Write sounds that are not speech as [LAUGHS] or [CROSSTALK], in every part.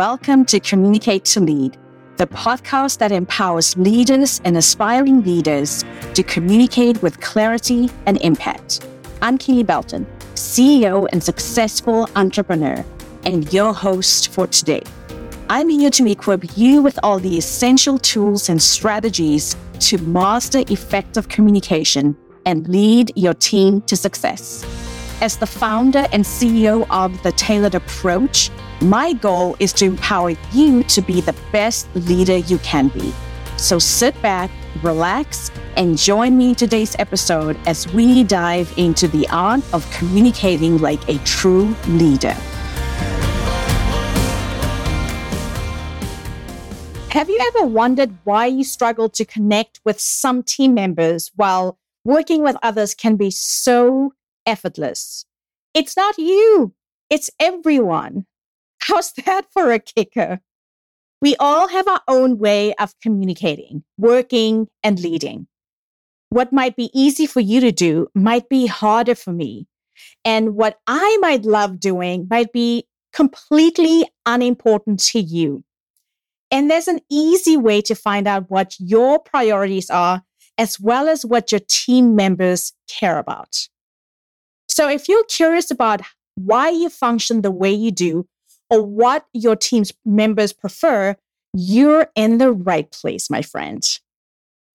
welcome to Communicate to Lead, the podcast that empowers leaders and aspiring leaders to communicate with clarity and impact. I'm Keely Belton, CEO and successful entrepreneur, and your host for today. I'm here to equip you with all the essential tools and strategies to master effective communication and lead your team to success. As the founder and CEO of The Tailored Approach, my goal is to empower you to be the best leader you can be. So sit back, relax, and join me in today's episode as we dive into the art of communicating like a true leader. Have you ever wondered why you struggle to connect with some team members while working with others can be so effortless? It's not you, it's everyone. How's that for a kicker? We all have our own way of communicating, working, and leading. What might be easy for you to do might be harder for me. And what I might love doing might be completely unimportant to you. And there's an easy way to find out what your priorities are, as well as what your team members care about. So if you're curious about why you function the way you do, or what your team's members prefer, you're in the right place, my friend.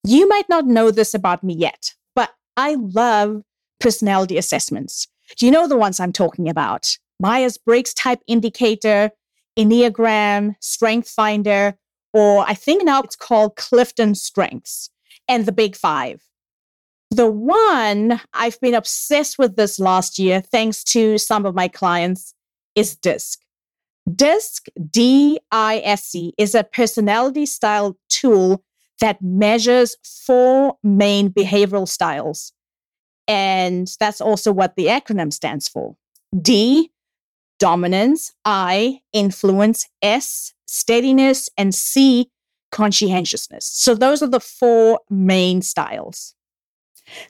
You might not know this about me yet, but I love personality assessments. Do you know the ones I'm talking about Myers Briggs type indicator, Enneagram, Strength Finder, or I think now it's called Clifton Strengths, and the Big Five. The one I've been obsessed with this last year, thanks to some of my clients, is DISC. DISC, D I S C, is a personality style tool that measures four main behavioral styles. And that's also what the acronym stands for. D, dominance, I, influence, S, steadiness, and C, conscientiousness. So those are the four main styles.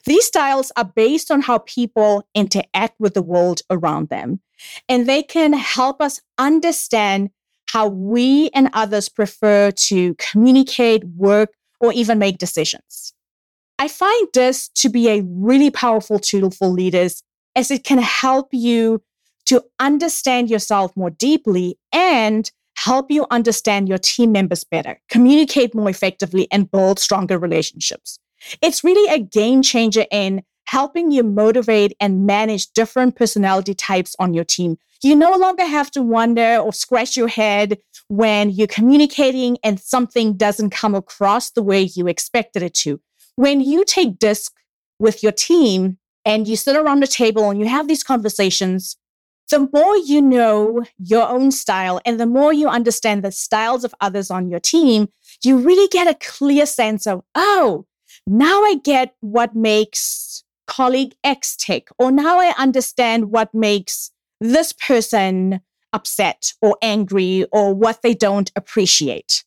These styles are based on how people interact with the world around them, and they can help us understand how we and others prefer to communicate, work, or even make decisions. I find this to be a really powerful tool for leaders as it can help you to understand yourself more deeply and help you understand your team members better, communicate more effectively, and build stronger relationships. It's really a game changer in helping you motivate and manage different personality types on your team. You no longer have to wonder or scratch your head when you're communicating and something doesn't come across the way you expected it to. When you take DISC with your team and you sit around the table and you have these conversations, the more you know your own style and the more you understand the styles of others on your team, you really get a clear sense of, oh, now I get what makes colleague X tick, or now I understand what makes this person upset or angry or what they don't appreciate.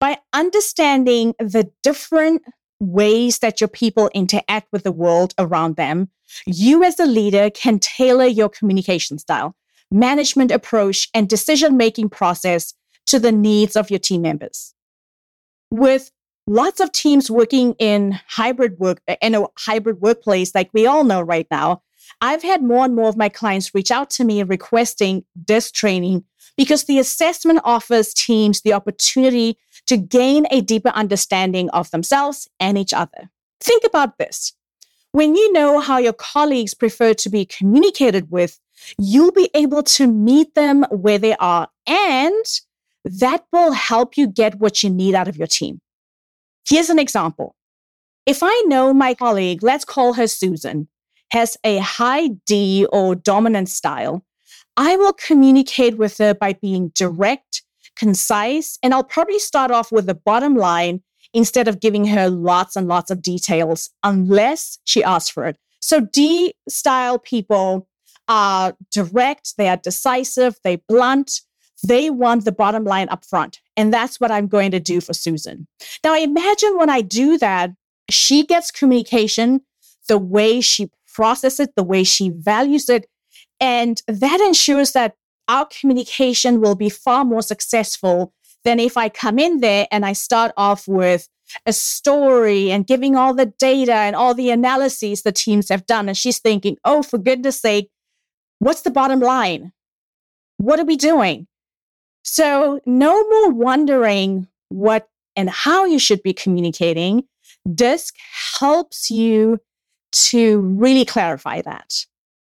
By understanding the different ways that your people interact with the world around them, you as a leader can tailor your communication style, management approach, and decision making process to the needs of your team members. With lots of teams working in hybrid work uh, in a hybrid workplace like we all know right now. I've had more and more of my clients reach out to me requesting this training because the assessment offers teams the opportunity to gain a deeper understanding of themselves and each other. Think about this. When you know how your colleagues prefer to be communicated with you'll be able to meet them where they are and that will help you get what you need out of your team Here's an example. If I know my colleague, let's call her Susan, has a high D or dominant style, I will communicate with her by being direct, concise, and I'll probably start off with the bottom line instead of giving her lots and lots of details unless she asks for it. So D style people are direct, they are decisive, they blunt, they want the bottom line up front. And that's what I'm going to do for Susan. Now, I imagine when I do that, she gets communication the way she processes it, the way she values it. And that ensures that our communication will be far more successful than if I come in there and I start off with a story and giving all the data and all the analyses the teams have done. And she's thinking, oh, for goodness sake, what's the bottom line? What are we doing? So, no more wondering what and how you should be communicating. DISC helps you to really clarify that.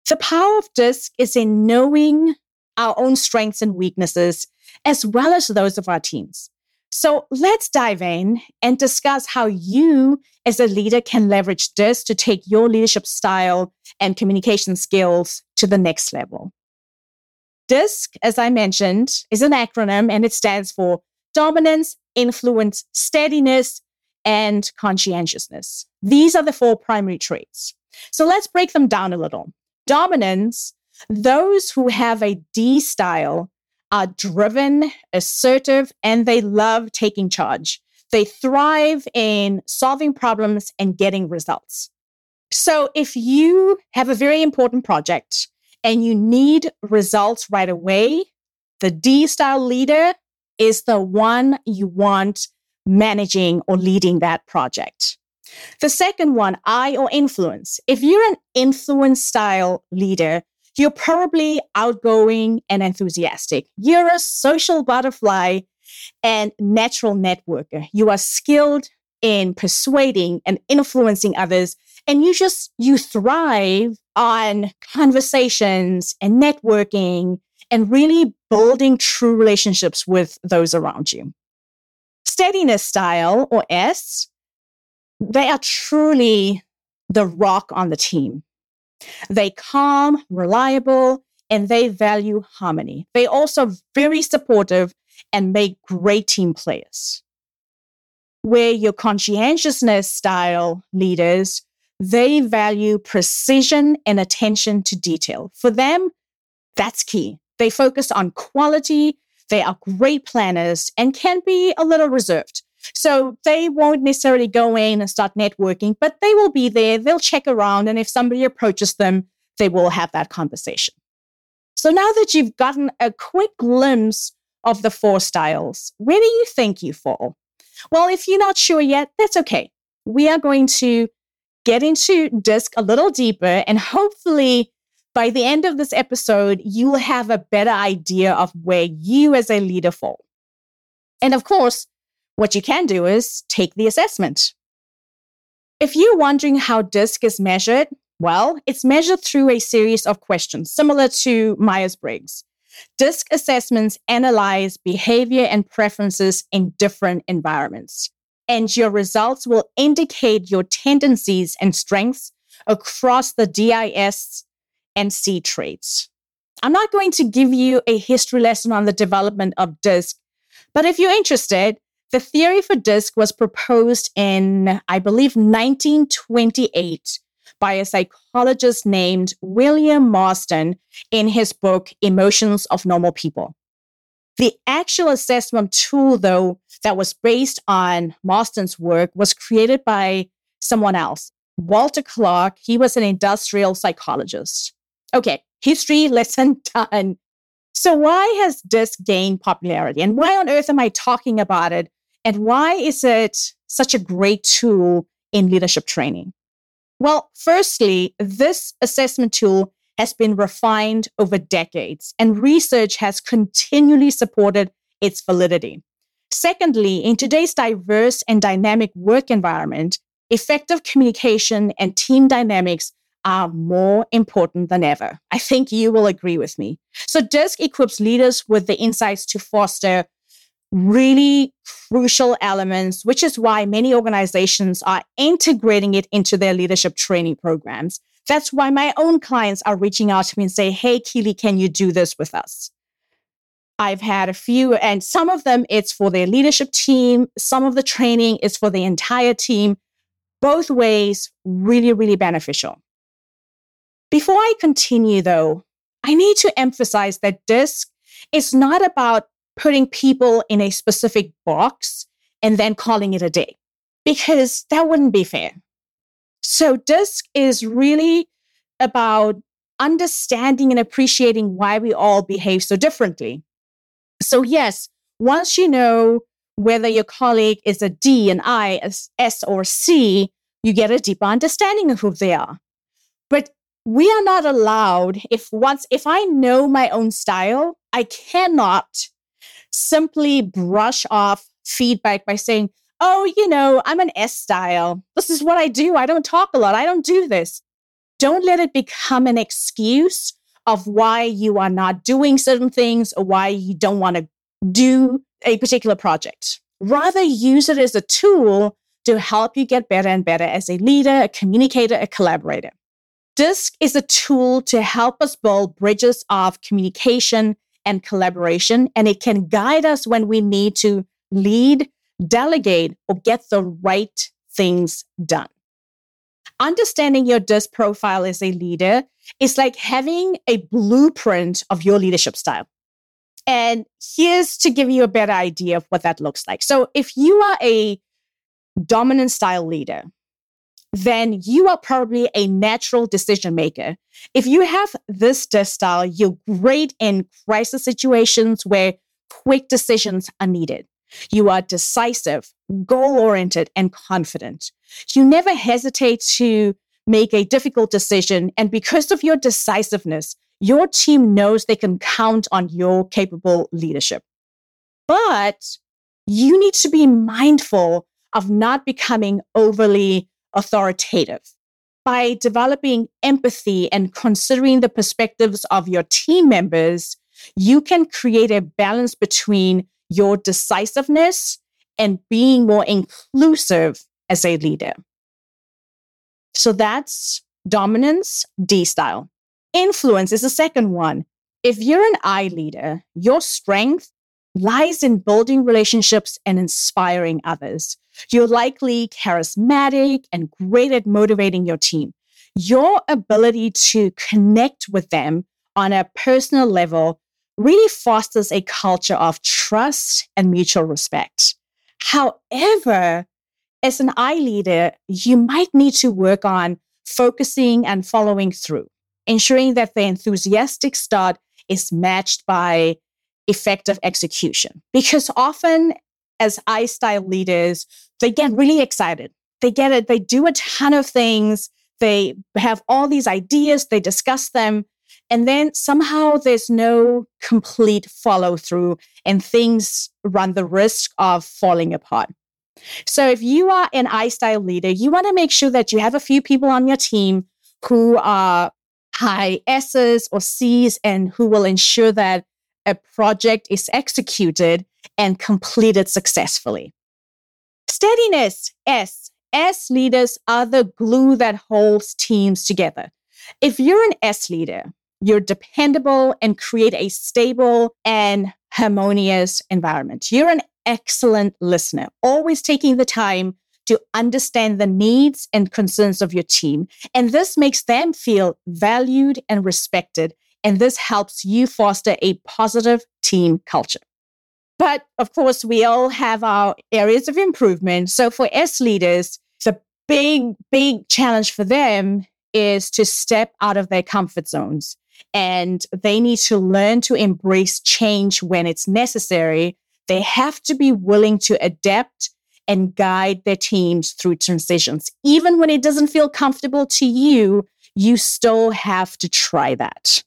The power of DISC is in knowing our own strengths and weaknesses, as well as those of our teams. So let's dive in and discuss how you, as a leader, can leverage this to take your leadership style and communication skills to the next level. DISC, as I mentioned, is an acronym and it stands for dominance, influence, steadiness, and conscientiousness. These are the four primary traits. So let's break them down a little. Dominance, those who have a D style are driven, assertive, and they love taking charge. They thrive in solving problems and getting results. So if you have a very important project and you need results right away, the D style leader is the one you want managing or leading that project. The second one, I or influence. If you're an influence style leader, you're probably outgoing and enthusiastic. You're a social butterfly and natural networker. You are skilled in persuading and influencing others. And you just, you thrive on conversations and networking and really building true relationships with those around you. Steadiness style or S, they are truly the rock on the team. They calm, reliable, and they value harmony. They also very supportive and make great team players. Where your conscientiousness style leaders, they value precision and attention to detail. For them, that's key. They focus on quality. They are great planners and can be a little reserved. So they won't necessarily go in and start networking, but they will be there. They'll check around. And if somebody approaches them, they will have that conversation. So now that you've gotten a quick glimpse of the four styles, where do you think you fall? Well, if you're not sure yet, that's okay. We are going to get into DISC a little deeper and hopefully by the end of this episode, you'll have a better idea of where you as a leader fall. And of course, what you can do is take the assessment. If you're wondering how DISC is measured, well, it's measured through a series of questions similar to Myers Briggs. DISC assessments analyze behavior and preferences in different environments, and your results will indicate your tendencies and strengths across the DIS and C traits. I'm not going to give you a history lesson on the development of DISC, but if you're interested, the theory for DISC was proposed in, I believe, 1928 by a psychologist named William Marston in his book, Emotions of Normal People. The actual assessment tool, though, that was based on Marston's work was created by someone else, Walter Clarke. He was an industrial psychologist. Okay, history [LAUGHS] lesson done. So, why has this gained popularity? And why on earth am I talking about it and why is it such a great tool in leadership training? Well, firstly, this assessment tool has been refined over decades, and research has continually supported its validity. Secondly, in today's diverse and dynamic work environment, effective communication and team dynamics are more important than ever. I think you will agree with me. So, DISC equips leaders with the insights to foster really crucial elements, which is why many organizations are integrating it into their leadership training programs. That's why my own clients are reaching out to me and say, Hey, Keely, can you do this with us? I've had a few, and some of them it's for their leadership team. Some of the training is for the entire team. Both ways, really, really beneficial. Before I continue, though, I need to emphasize that DISC is not about putting people in a specific box and then calling it a day because that wouldn't be fair. So, DISC is really about understanding and appreciating why we all behave so differently. So, yes, once you know whether your colleague is a D, an I, a S, or C, you get a deeper understanding of who they are. But we are not allowed, if once, if I know my own style, I cannot simply brush off feedback by saying, oh, you know, I'm an S style. This is what I do. I don't talk a lot. I don't do this. Don't let it become an excuse of why you are not doing certain things or why you don't want to do a particular project. Rather, use it as a tool to help you get better and better as a leader, a communicator, a collaborator. DISC is a tool to help us build bridges of communication and collaboration, and it can guide us when we need to lead, delegate, or get the right things done. Understanding your DISC profile as a leader is like having a blueprint of your leadership style. And here's to give you a better idea of what that looks like. So, if you are a dominant style leader, then you are probably a natural decision maker. If you have this DISC style, you're great in crisis situations where quick decisions are needed. You are decisive, goal oriented, and confident. You never hesitate to make a difficult decision. And because of your decisiveness, your team knows they can count on your capable leadership. But you need to be mindful of not becoming overly authoritative. By developing empathy and considering the perspectives of your team members, you can create a balance between your decisiveness and being more inclusive as a leader. So that's dominance, D style. Influence is the second one. If you're an I leader, your strength lies in building relationships and inspiring others. You're likely charismatic and great at motivating your team. Your ability to connect with them on a personal level really fosters a culture of trust and mutual respect. However, as an I leader, you might need to work on focusing and following through, ensuring that the enthusiastic start is matched by effective execution. Because often, as I style leaders, they get really excited. They get it, they do a ton of things, they have all these ideas, they discuss them, and then somehow there's no complete follow through and things run the risk of falling apart. So if you are an I style leader, you want to make sure that you have a few people on your team who are high S's or C's and who will ensure that a project is executed and completed successfully. Steadiness, S. S leaders are the glue that holds teams together. If you're an S leader, you're dependable and create a stable and harmonious environment. You're an excellent listener, always taking the time to understand the needs and concerns of your team. And this makes them feel valued and respected. And this helps you foster a positive team culture. But of course, we all have our areas of improvement. So for S leaders, the big, big challenge for them is to step out of their comfort zones and they need to learn to embrace change when it's necessary. They have to be willing to adapt and guide their teams through transitions. Even when it doesn't feel comfortable to you, you still have to try that.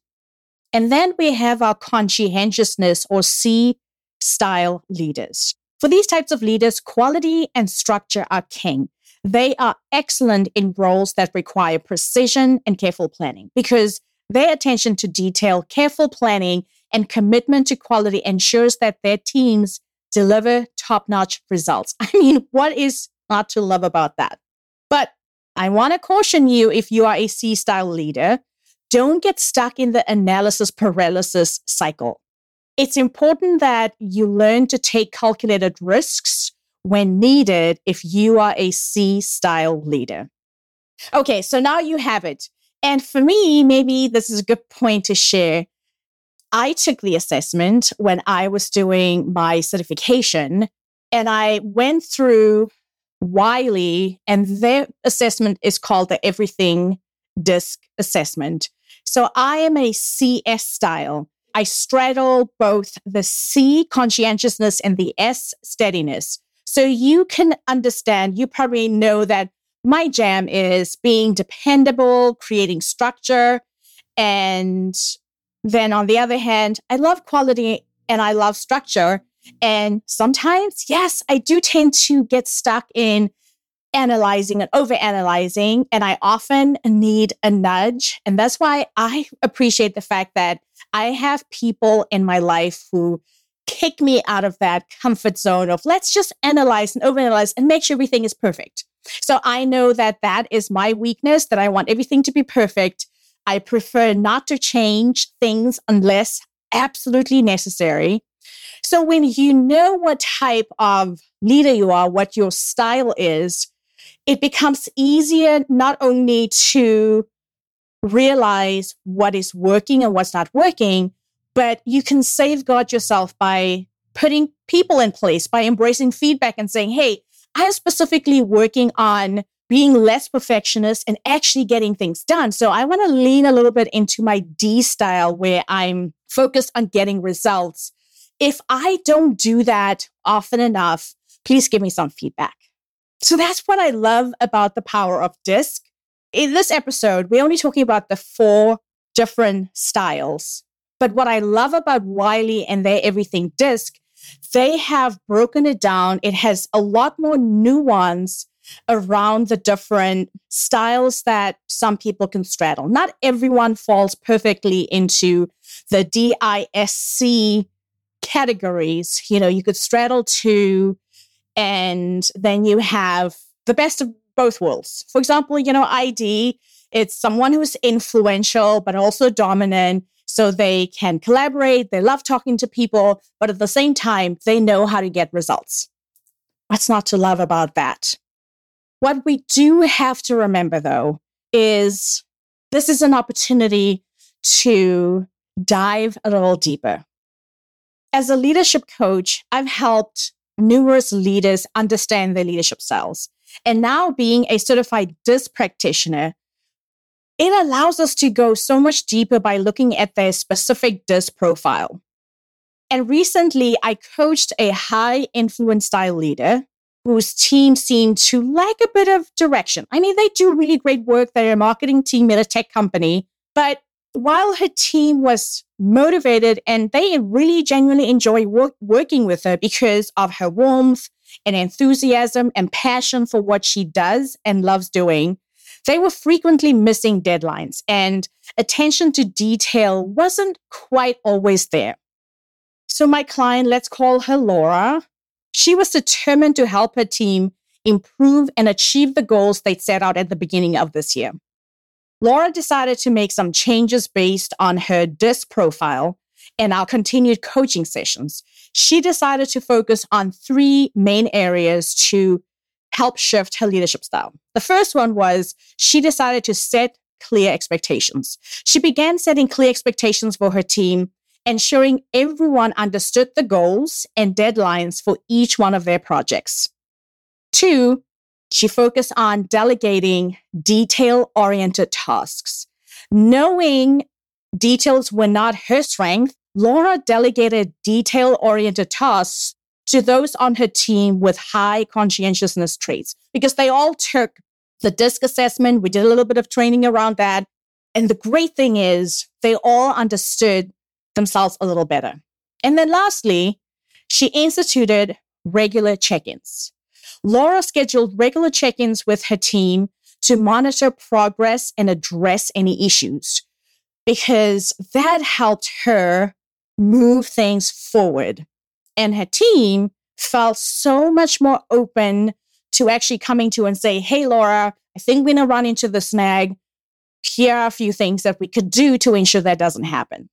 And then we have our conscientiousness or C style leaders. For these types of leaders, quality and structure are king. They are excellent in roles that require precision and careful planning because their attention to detail, careful planning, and commitment to quality ensures that their teams deliver top notch results. [LAUGHS] I mean, what is not to love about that? But I want to caution you if you are a C style leader, don't get stuck in the analysis paralysis cycle. It's important that you learn to take calculated risks when needed if you are a C style leader. Okay, so now you have it. And for me, maybe this is a good point to share. I took the assessment when I was doing my certification, and I went through Wiley, and their assessment is called the Everything DISC assessment. So I am a CS style. I straddle both the C conscientiousness and the S steadiness. So you can understand, you probably know that my jam is being dependable, creating structure. And then on the other hand, I love quality and I love structure. And sometimes, yes, I do tend to get stuck in analyzing and over analyzing. And I often need a nudge. And that's why I appreciate the fact that I have people in my life who kick me out of that comfort zone of let's just analyze and overanalyze and make sure everything is perfect. So I know that that is my weakness, that I want everything to be perfect. I prefer not to change things unless absolutely necessary. So when you know what type of leader you are, what your style is, it becomes easier not only to realize what is working and what's not working, but you can safeguard yourself by putting people in place, by embracing feedback and saying, Hey, I'm specifically working on being less perfectionist and actually getting things done. So I want to lean a little bit into my D style where I'm focused on getting results. If I don't do that often enough, please give me some feedback. So that's what I love about the power of disc. In this episode, we're only talking about the four different styles. But what I love about Wiley and their everything disc, they have broken it down. It has a lot more nuance around the different styles that some people can straddle. Not everyone falls perfectly into the DISC categories. You know, you could straddle two and then you have the best of both worlds. For example, you know, ID, it's someone who's influential, but also dominant. So they can collaborate. They love talking to people, but at the same time, they know how to get results. What's not to love about that? What we do have to remember though is this is an opportunity to dive a little deeper. As a leadership coach, I've helped numerous leaders understand their leadership styles. And now being a certified DISC practitioner, it allows us to go so much deeper by looking at their specific DISC profile. And recently, I coached a high influence style leader whose team seemed to lack a bit of direction. I mean, they do really great work. They're a marketing team at a tech company, but while her team was motivated and they really genuinely enjoy work, working with her because of her warmth and enthusiasm and passion for what she does and loves doing, they were frequently missing deadlines and attention to detail wasn't quite always there. So, my client, let's call her Laura, she was determined to help her team improve and achieve the goals they'd set out at the beginning of this year. Laura decided to make some changes based on her DISC profile and our continued coaching sessions. She decided to focus on three main areas to help shift her leadership style. The first one was she decided to set clear expectations. She began setting clear expectations for her team, ensuring everyone understood the goals and deadlines for each one of their projects. Two, she focused on delegating detail oriented tasks. Knowing details were not her strength, Laura delegated detail oriented tasks to those on her team with high conscientiousness traits because they all took the DISC assessment. We did a little bit of training around that. And the great thing is they all understood themselves a little better. And then lastly, she instituted regular check ins. Laura scheduled regular check ins with her team to monitor progress and address any issues because that helped her move things forward. And her team felt so much more open to actually coming to and say, Hey, Laura, I think we're going to run into the snag. Here are a few things that we could do to ensure that doesn't happen.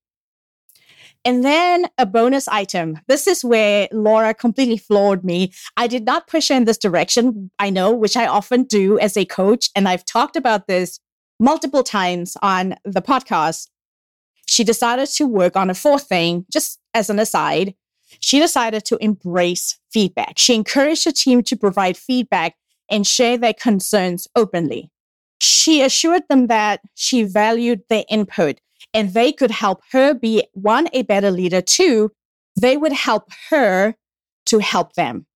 And then a bonus item. This is where Laura completely floored me. I did not push her in this direction, I know, which I often do as a coach. And I've talked about this multiple times on the podcast. She decided to work on a fourth thing, just as an aside. She decided to embrace feedback. She encouraged the team to provide feedback and share their concerns openly. She assured them that she valued their input and they could help her be one, a better leader, two, they would help her to help them.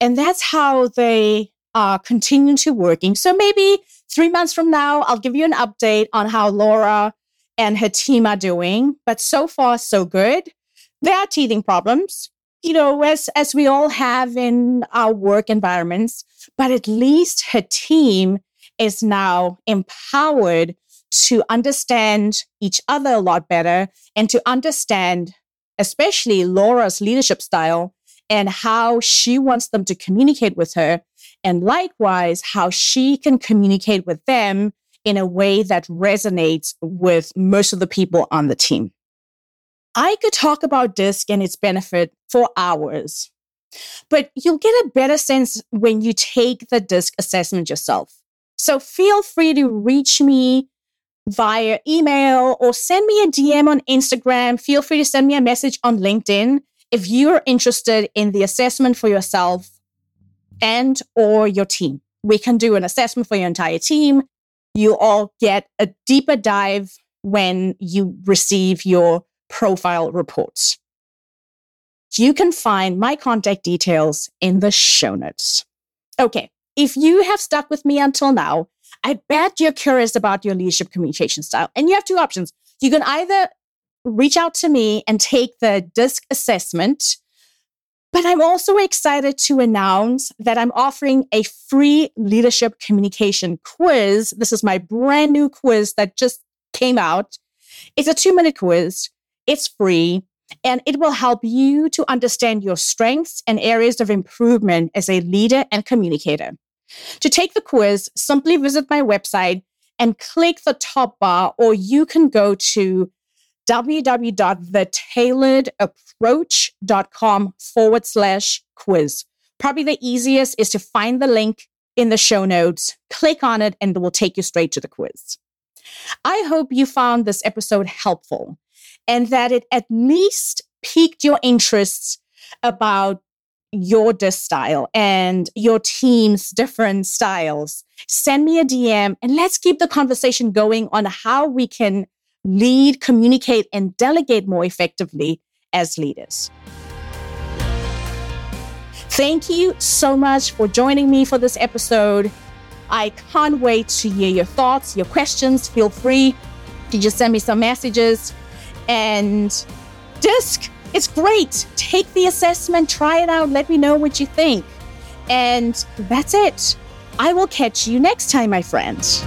And that's how they are continuing to working. So maybe three months from now, I'll give you an update on how Laura and her team are doing. But so far, so good. There are teething problems, you know, as, as we all have in our work environments, but at least her team is now empowered to understand each other a lot better and to understand, especially Laura's leadership style and how she wants them to communicate with her. And likewise, how she can communicate with them in a way that resonates with most of the people on the team. I could talk about DISC and its benefit for hours, but you'll get a better sense when you take the DISC assessment yourself. So feel free to reach me via email or send me a DM on Instagram. Feel free to send me a message on LinkedIn if you're interested in the assessment for yourself and or your team. We can do an assessment for your entire team. You all get a deeper dive when you receive your profile reports. You can find my contact details in the show notes. Okay. If you have stuck with me until now, I bet you're curious about your leadership communication style. And you have two options. You can either reach out to me and take the DISC assessment. But I'm also excited to announce that I'm offering a free leadership communication quiz. This is my brand new quiz that just came out. It's a two minute quiz. It's free and it will help you to understand your strengths and areas of improvement as a leader and communicator. To take the quiz, simply visit my website and click the top bar, or you can go to www.thetailoredapproach.com forward slash quiz. Probably the easiest is to find the link in the show notes, click on it, and it will take you straight to the quiz. I hope you found this episode helpful and that it at least piqued your interests about your disc style and your team's different styles. Send me a DM and let's keep the conversation going on how we can lead, communicate, and delegate more effectively as leaders. Thank you so much for joining me for this episode. I can't wait to hear your thoughts, your questions. Feel free to just send me some messages. And DISC, it's great. Take the assessment, try it out, let me know what you think. And that's it. I will catch you next time, my friends.